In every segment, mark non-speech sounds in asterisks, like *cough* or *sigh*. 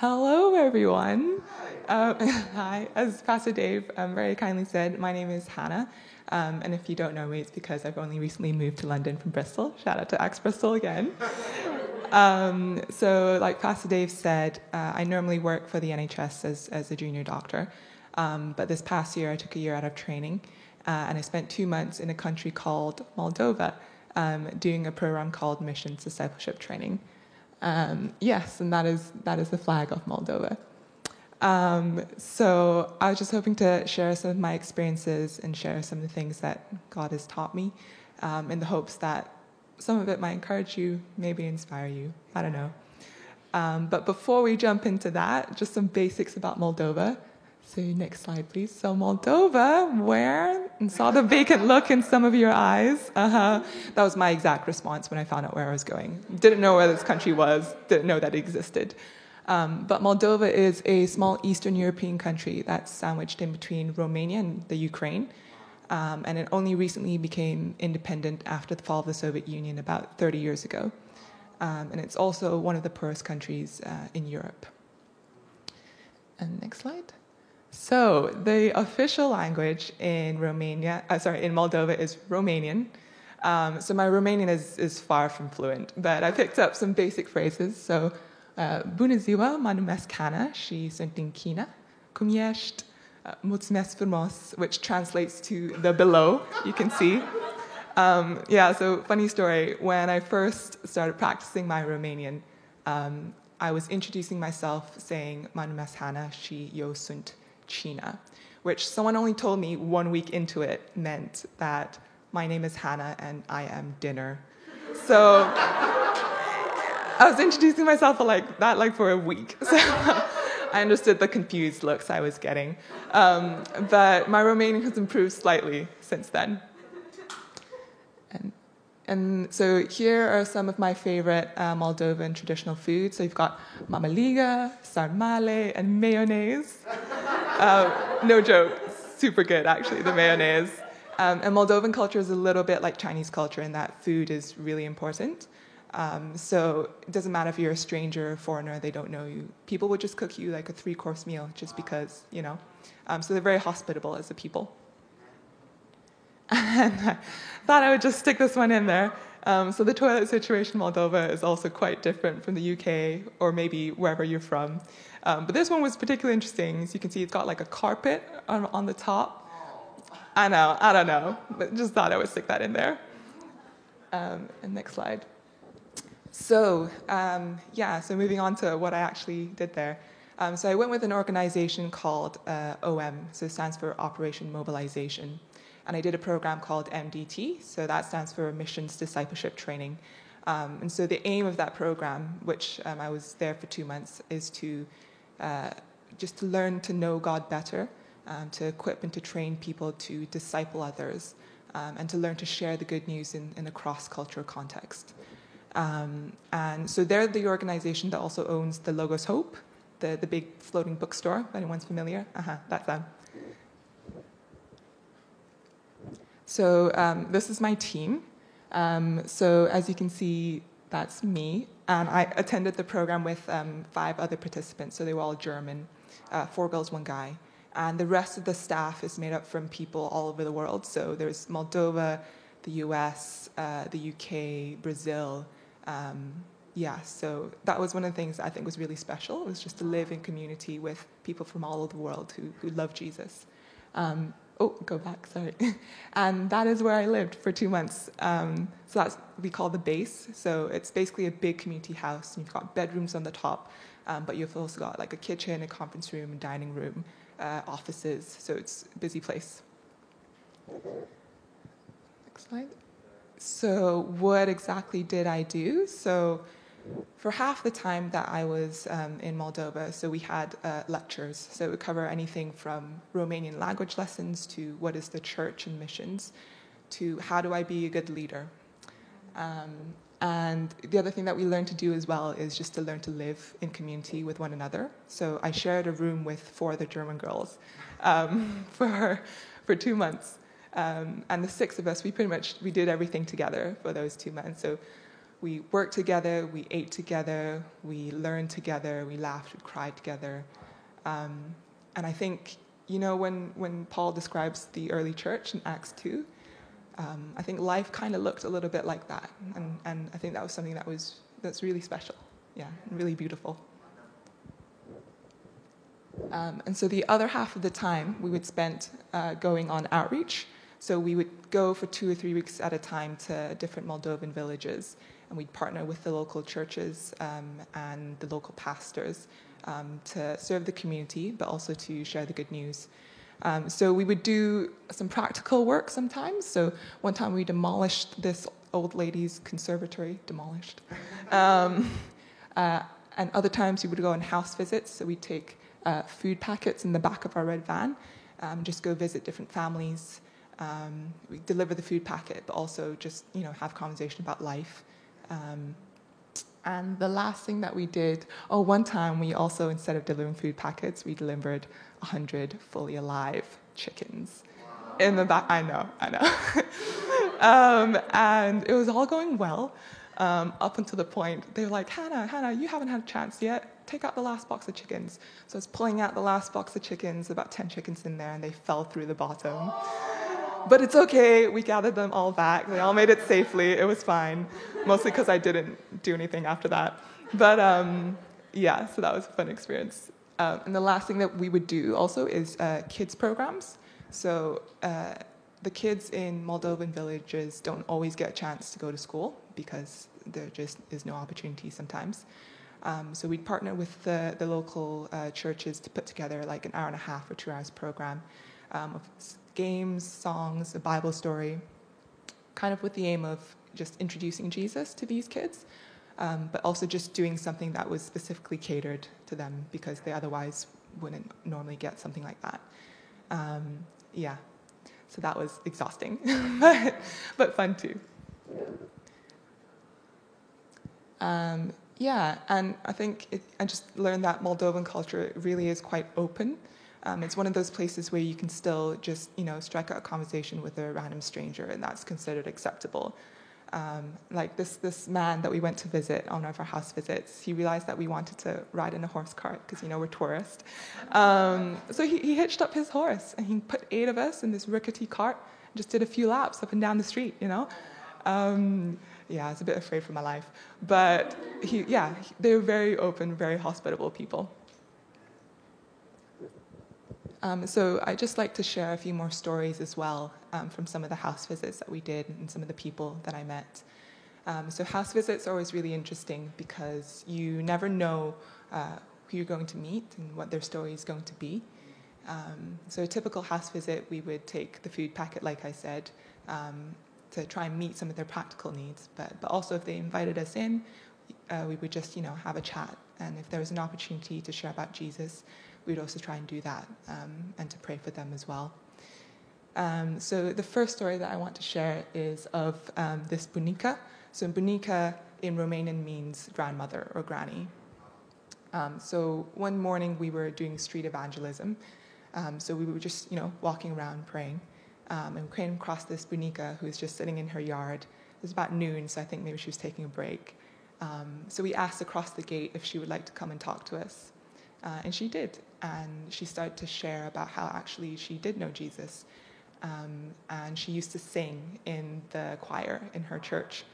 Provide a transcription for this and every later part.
Hello, everyone. Um, *laughs* hi, as Pastor Dave um, very kindly said, my name is Hannah. Um, and if you don't know me, it's because I've only recently moved to London from Bristol. Shout out to Axe Bristol again. Um, so, like Pastor Dave said, uh, I normally work for the NHS as, as a junior doctor. Um, but this past year, I took a year out of training uh, and I spent two months in a country called Moldova doing a program called Missions Discipleship Training. Um, yes, and that is, that is the flag of Moldova. Um, so I was just hoping to share some of my experiences and share some of the things that God has taught me um, in the hopes that some of it might encourage you, maybe inspire you. I don't know. Um, but before we jump into that, just some basics about Moldova. So, next slide, please. So, Moldova, where? And saw the vacant look in some of your eyes. Uh-huh. That was my exact response when I found out where I was going. Didn't know where this country was, didn't know that it existed. Um, but Moldova is a small Eastern European country that's sandwiched in between Romania and the Ukraine. Um, and it only recently became independent after the fall of the Soviet Union about 30 years ago. Um, and it's also one of the poorest countries uh, in Europe. And next slide. So the official language in Romania, uh, sorry, in Moldova is Romanian. Um, so my Romanian is, is far from fluent, but I picked up some basic phrases. So, uh, bună ziua, mă numesc Hana și sunt din China. Cum ești? Uh, mulțumesc frumos, which translates to the below, you can see. Um, yeah, so funny story. When I first started practicing my Romanian, um, I was introducing myself saying, mă numesc Hana și eu sunt China, which someone only told me one week into it meant that my name is Hannah and I am dinner. So I was introducing myself for like that like for a week. *laughs* So I understood the confused looks I was getting. Um, but my Romanian has improved slightly since then. And and so here are some of my favorite uh, Moldovan traditional foods. So you've got mamaliga, sarmale, and mayonnaise. Uh, no joke, super good actually, the mayonnaise. Um, and Moldovan culture is a little bit like Chinese culture in that food is really important. Um, so it doesn't matter if you're a stranger or foreigner, they don't know you. People would just cook you like a three course meal just because, you know. Um, so they're very hospitable as a people. And *laughs* I thought I would just stick this one in there. Um, so the toilet situation in Moldova is also quite different from the UK or maybe wherever you're from. Um, but this one was particularly interesting. As you can see, it's got like a carpet on, on the top. I know, I don't know, but just thought I would stick that in there. Um, and next slide. So, um, yeah, so moving on to what I actually did there. Um, so I went with an organization called uh, OM, so it stands for Operation Mobilization and I did a program called MDT, so that stands for Missions Discipleship Training. Um, and so the aim of that program, which um, I was there for two months, is to uh, just to learn to know God better, um, to equip and to train people to disciple others, um, and to learn to share the good news in, in a cross-cultural context. Um, and so they're the organization that also owns the Logos Hope, the, the big floating bookstore, if anyone's familiar. Uh-huh, that's them. So um, this is my team. Um, so as you can see, that's me. And I attended the program with um, five other participants. So they were all German, uh, four girls, one guy. And the rest of the staff is made up from people all over the world. So there's Moldova, the US, uh, the UK, Brazil. Um, yeah, so that was one of the things I think was really special. Was just to live in community with people from all over the world who, who love Jesus. Oh, go back, sorry. *laughs* and that is where I lived for two months. Um, so that's we call the base. So it's basically a big community house. And You've got bedrooms on the top, um, but you've also got like a kitchen, a conference room, a dining room, uh, offices. So it's a busy place. Next slide. So what exactly did I do? So for half the time that I was um, in Moldova, so we had uh, lectures. So it would cover anything from Romanian language lessons to what is the church and missions to how do I be a good leader. Um, and the other thing that we learned to do as well is just to learn to live in community with one another. So I shared a room with four other German girls um, *laughs* for, for two months. Um, and the six of us, we pretty much we did everything together for those two months. So we worked together, we ate together, we learned together, we laughed, we cried together. Um, and I think, you know, when, when Paul describes the early church in Acts 2, um, I think life kind of looked a little bit like that. And, and I think that was something that was that's really special, yeah, really beautiful. Um, and so the other half of the time we would spend uh, going on outreach. So we would go for two or three weeks at a time to different Moldovan villages, and we'd partner with the local churches um, and the local pastors um, to serve the community, but also to share the good news. Um, so we would do some practical work sometimes. So one time we demolished this old lady's conservatory, demolished. *laughs* Um, uh, and other times we would go on house visits. So we'd take uh, food packets in the back of our red van, um, just go visit different families. Um, we deliver the food packet, but also just you know have conversation about life. Um, and the last thing that we did, oh, one time we also instead of delivering food packets, we delivered 100 fully alive chickens in the back. I know, I know. *laughs* um, and it was all going well um, up until the point they were like, Hannah, Hannah, you haven't had a chance yet take out the last box of chickens. So I was pulling out the last box of chickens, about 10 chickens in there, and they fell through the bottom. But it's okay, we gathered them all back. They all made it safely, it was fine. Mostly because I didn't do anything after that. But um, yeah, so that was a fun experience. Um, and the last thing that we would do also is uh, kids programs. So uh, the kids in Moldovan villages don't always get a chance to go to school because there just is no opportunity sometimes. Um, so we'd partner with the, the local uh, churches to put together like an hour and a half or two hours program um, of games, songs, a Bible story, kind of with the aim of just introducing Jesus to these kids, um, but also just doing something that was specifically catered to them because they otherwise wouldn't normally get something like that. Um, yeah, so that was exhausting, *laughs* but, but fun too. Um, yeah, and I think it, I just learned that Moldovan culture really is quite open. Um, it's one of those places where you can still just, you know, strike out a conversation with a random stranger, and that's considered acceptable. Um, like this, this man that we went to visit on one of our house visits, he realized that we wanted to ride in a horse cart because, you know, we're tourists. Um, so he, he hitched up his horse and he put eight of us in this rickety cart and just did a few laps up and down the street, you know. Um, yeah, I was a bit afraid for my life. But he, yeah, they were very open, very hospitable people. Um, so I'd just like to share a few more stories as well um, from some of the house visits that we did and some of the people that I met. Um, so house visits are always really interesting because you never know uh, who you're going to meet and what their story is going to be. Um, so a typical house visit, we would take the food packet, like I said, um, to try and meet some of their practical needs. But, but also, if they invited us in, uh, we would just, you know, have a chat. And if there was an opportunity to share about Jesus, we'd also try and do that um, and to pray for them as well. Um, so the first story that I want to share is of um, this bunica. So bunica in Romanian means grandmother or granny. Um, so one morning we were doing street evangelism. Um, so we were just, you know, walking around praying. Um, and we came across this bunica who was just sitting in her yard. It was about noon, so I think maybe she was taking a break. Um, so we asked across the gate if she would like to come and talk to us. Uh, and she did. And she started to share about how actually she did know Jesus. Um, and she used to sing in the choir in her church.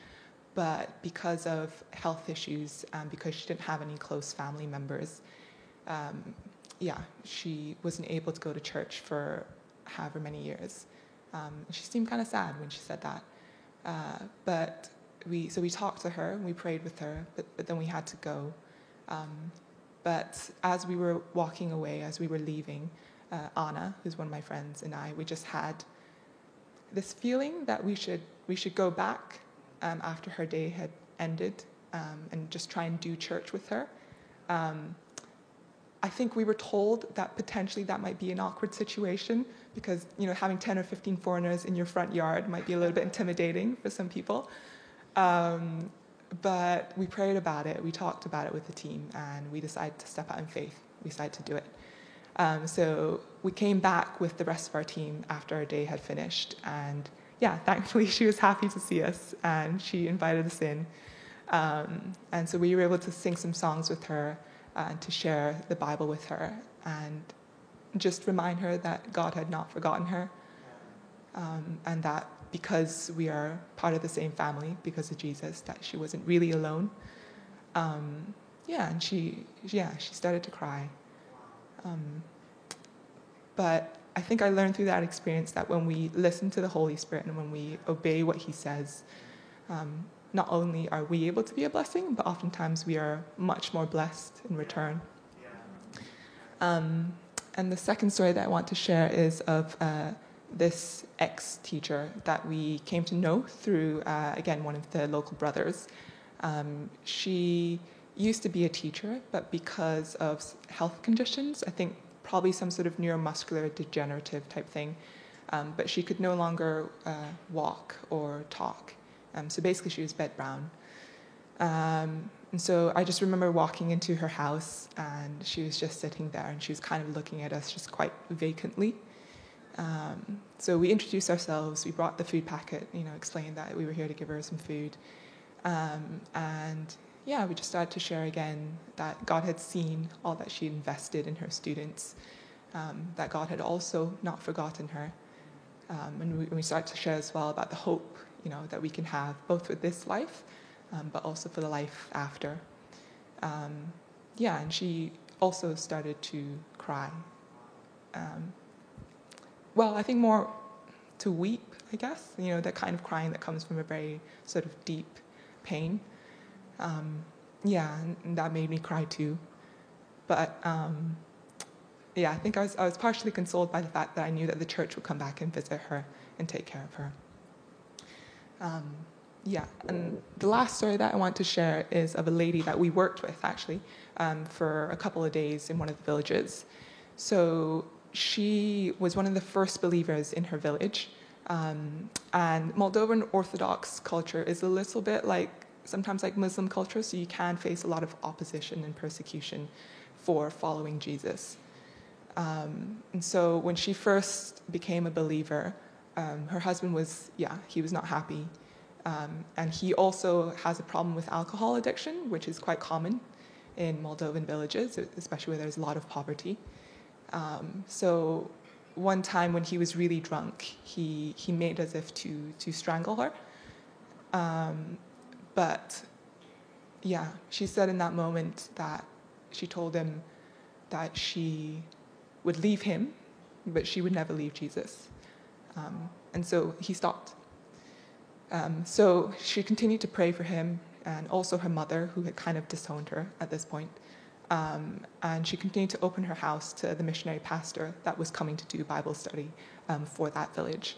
But because of health issues because she didn't have any close family members, um, yeah, she wasn't able to go to church for however many years. Um, she seemed kind of sad when she said that. Uh, but we, so we talked to her and we prayed with her, but, but then we had to go. But as we were walking away, as we were leaving, uh, Anna, who's one of my friends, and I, we just had this feeling that we should, we should go back um, after her day had ended um, and just try and do church with her. Um, I think we were told that potentially that might be an awkward situation because you know having 10 or 15 foreigners in your front yard might be a little bit intimidating for some people. Um, but we prayed about it, we talked about it with the team, and we decided to step out in faith. We decided to do it. Um, so we came back with the rest of our team after our day had finished, and yeah, *laughs* thankfully she was happy to see us, and she invited us in. Um, and so we were able to sing some songs with her uh, and to share the Bible with her and just remind her that God had not forgotten her um, and that because we are part of the same family because of Jesus, that she wasn't really alone. Um, yeah, and she, yeah, she started to cry. Um, but I think I learned through that experience that when we listen to the Holy Spirit and when we obey what He says, um, not only are we able to be a blessing, but oftentimes we are much more blessed in return. Um, and the second story that I want to share is of uh, this ex teacher that we came to know through, uh, again, one of the local brothers. Um, she used to be a teacher, but because of health conditions, I think probably some sort of neuromuscular degenerative type thing, um, but she could no longer uh, walk or talk. Um, so basically, she was bedbound. Um, and so I just remember walking into her house, and she was just sitting there, and she was kind of looking at us just quite vacantly. Um, so we introduced ourselves. We brought the food packet, you know, explained that we were here to give her some food, um, and yeah, we just started to share again that God had seen all that she invested in her students, um, that God had also not forgotten her. Um, and we, we started to share as well about the hope, you know, that we can have both with this life, um, but also for the life after. Um, yeah, and she also started to cry. Um, well, I think more to weep, I guess, you know, that kind of crying that comes from a very sort of deep pain um, yeah, and that made me cry too. But um, yeah, I think I was, I was partially consoled by the fact that I knew that the church would come back and visit her and take care of her. Um, yeah, and the last story that I want to share is of a lady that we worked with actually um, for a couple of days in one of the villages. So she was one of the first believers in her village. Um, and Moldovan Orthodox culture is a little bit like sometimes like Muslim culture, so you can face a lot of opposition and persecution for following Jesus. Um, and so when she first became a believer, um, her husband was, yeah, he was not happy. Um, and he also has a problem with alcohol addiction, which is quite common in Moldovan villages, especially where there's a lot of poverty. Um, so one time when he was really drunk, he, he made as if to, to strangle her. Um, but yeah, she said in that moment that she told him that she would leave him, but she would never leave Jesus. Um, and so he stopped. Um, so she continued to pray for him and also her mother, who had kind of disowned her at this point. Um, and she continued to open her house to the missionary pastor that was coming to do Bible study um, for that village.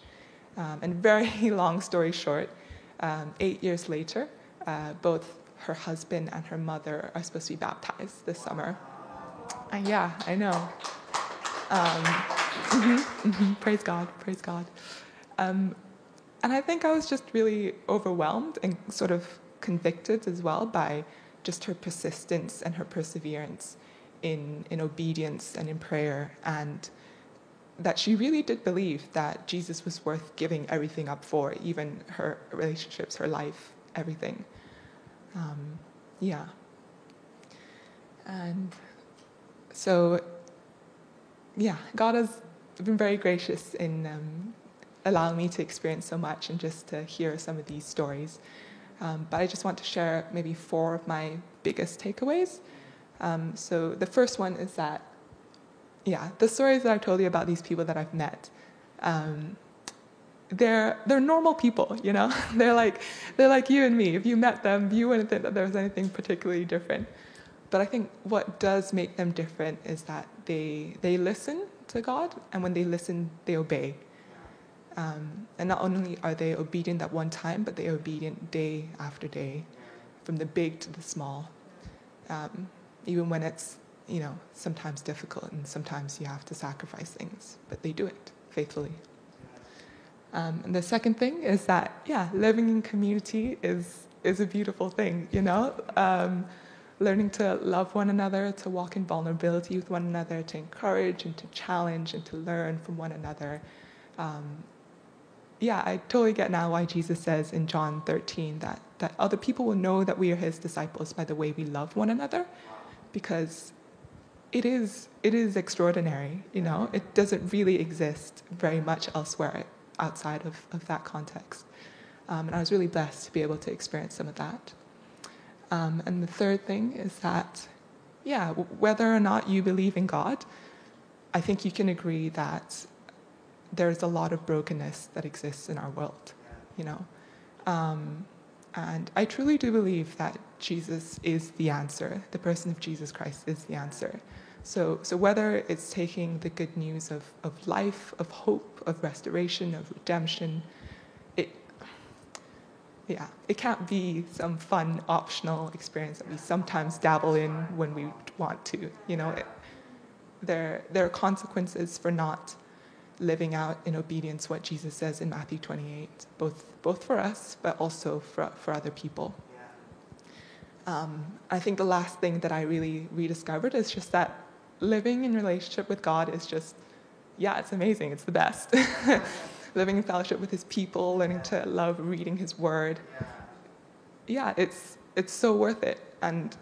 Um, and very *laughs* long story short, um, eight years later, uh, both her husband and her mother are supposed to be baptized this summer. And yeah, I know. Um, mm-hmm, mm-hmm, praise God, praise God. Um, and I think I was just really overwhelmed and sort of convicted as well by just her persistence and her perseverance in, in obedience and in prayer, and that she really did believe that Jesus was worth giving everything up for, even her relationships, her life, everything. Um, yeah. And so, yeah, God has been very gracious in um, allowing me to experience so much and just to hear some of these stories. Um, but I just want to share maybe four of my biggest takeaways. Um, so the first one is that, yeah, the stories that I've told you about these people that I've met, um, they're they're normal people, you know. *laughs* they're like they're like you and me. If you met them, you wouldn't think that there was anything particularly different. But I think what does make them different is that they they listen to God, and when they listen, they obey. Um, and not only are they obedient at one time, but they are obedient day after day, from the big to the small. Um, even when it's you know sometimes difficult and sometimes you have to sacrifice things, but they do it faithfully. Um, and the second thing is that, yeah, living in community is, is a beautiful thing, you know? Um, learning to love one another, to walk in vulnerability with one another, to encourage and to challenge and to learn from one another. Um, yeah, I totally get now why Jesus says in John 13 that that other people will know that we are his disciples by the way we love one another because it is it is extraordinary you know? It doesn't really exist very much elsewhere outside of, of that context. Um, and i was really blessed to be able to experience some of that. Um, and the third thing is that yeah whether or not you believe in god i think you can agree that there's a lot of brokenness that exists in our world you know um, and I truly do believe that Jesus is the answer. The person of Jesus Christ is the answer. So, so whether it's taking the good news of, of life, of hope, of restoration, of redemption, it, yeah, it can't be some fun optional experience that we sometimes dabble in when we want to. You know, it, there, there are consequences for not living out in obedience what Jesus says in Matthew 28, both, both for us, but also for, for other people. Um, I think the last thing that I really rediscovered is just that living in relationship with God is just, yeah, it's amazing. It's the best. *laughs* living in fellowship with His people, learning to love reading His Word. Yeah, it's, it's so worth it. And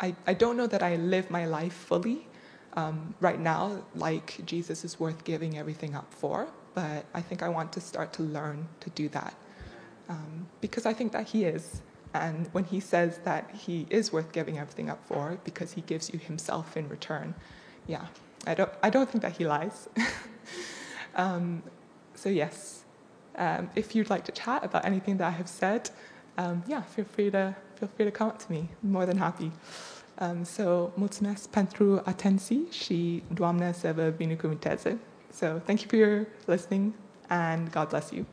I, I don't know that I live my life fully um, right now, like Jesus is worth giving everything up for, but I think I want to start to learn to do that um, because I think that He is. And when He says that He is worth giving everything up for because He gives you Himself in return, yeah, I don't, I don't think that He lies. *laughs* um, so, yes, um, if you'd like to chat about anything that I have said, um, yeah, feel free to feel free to come up to me. More than happy. Um, so, mulțumesc pentru atenție și Doamne să vă binecuvânteze. So, thank you for your listening and God bless you.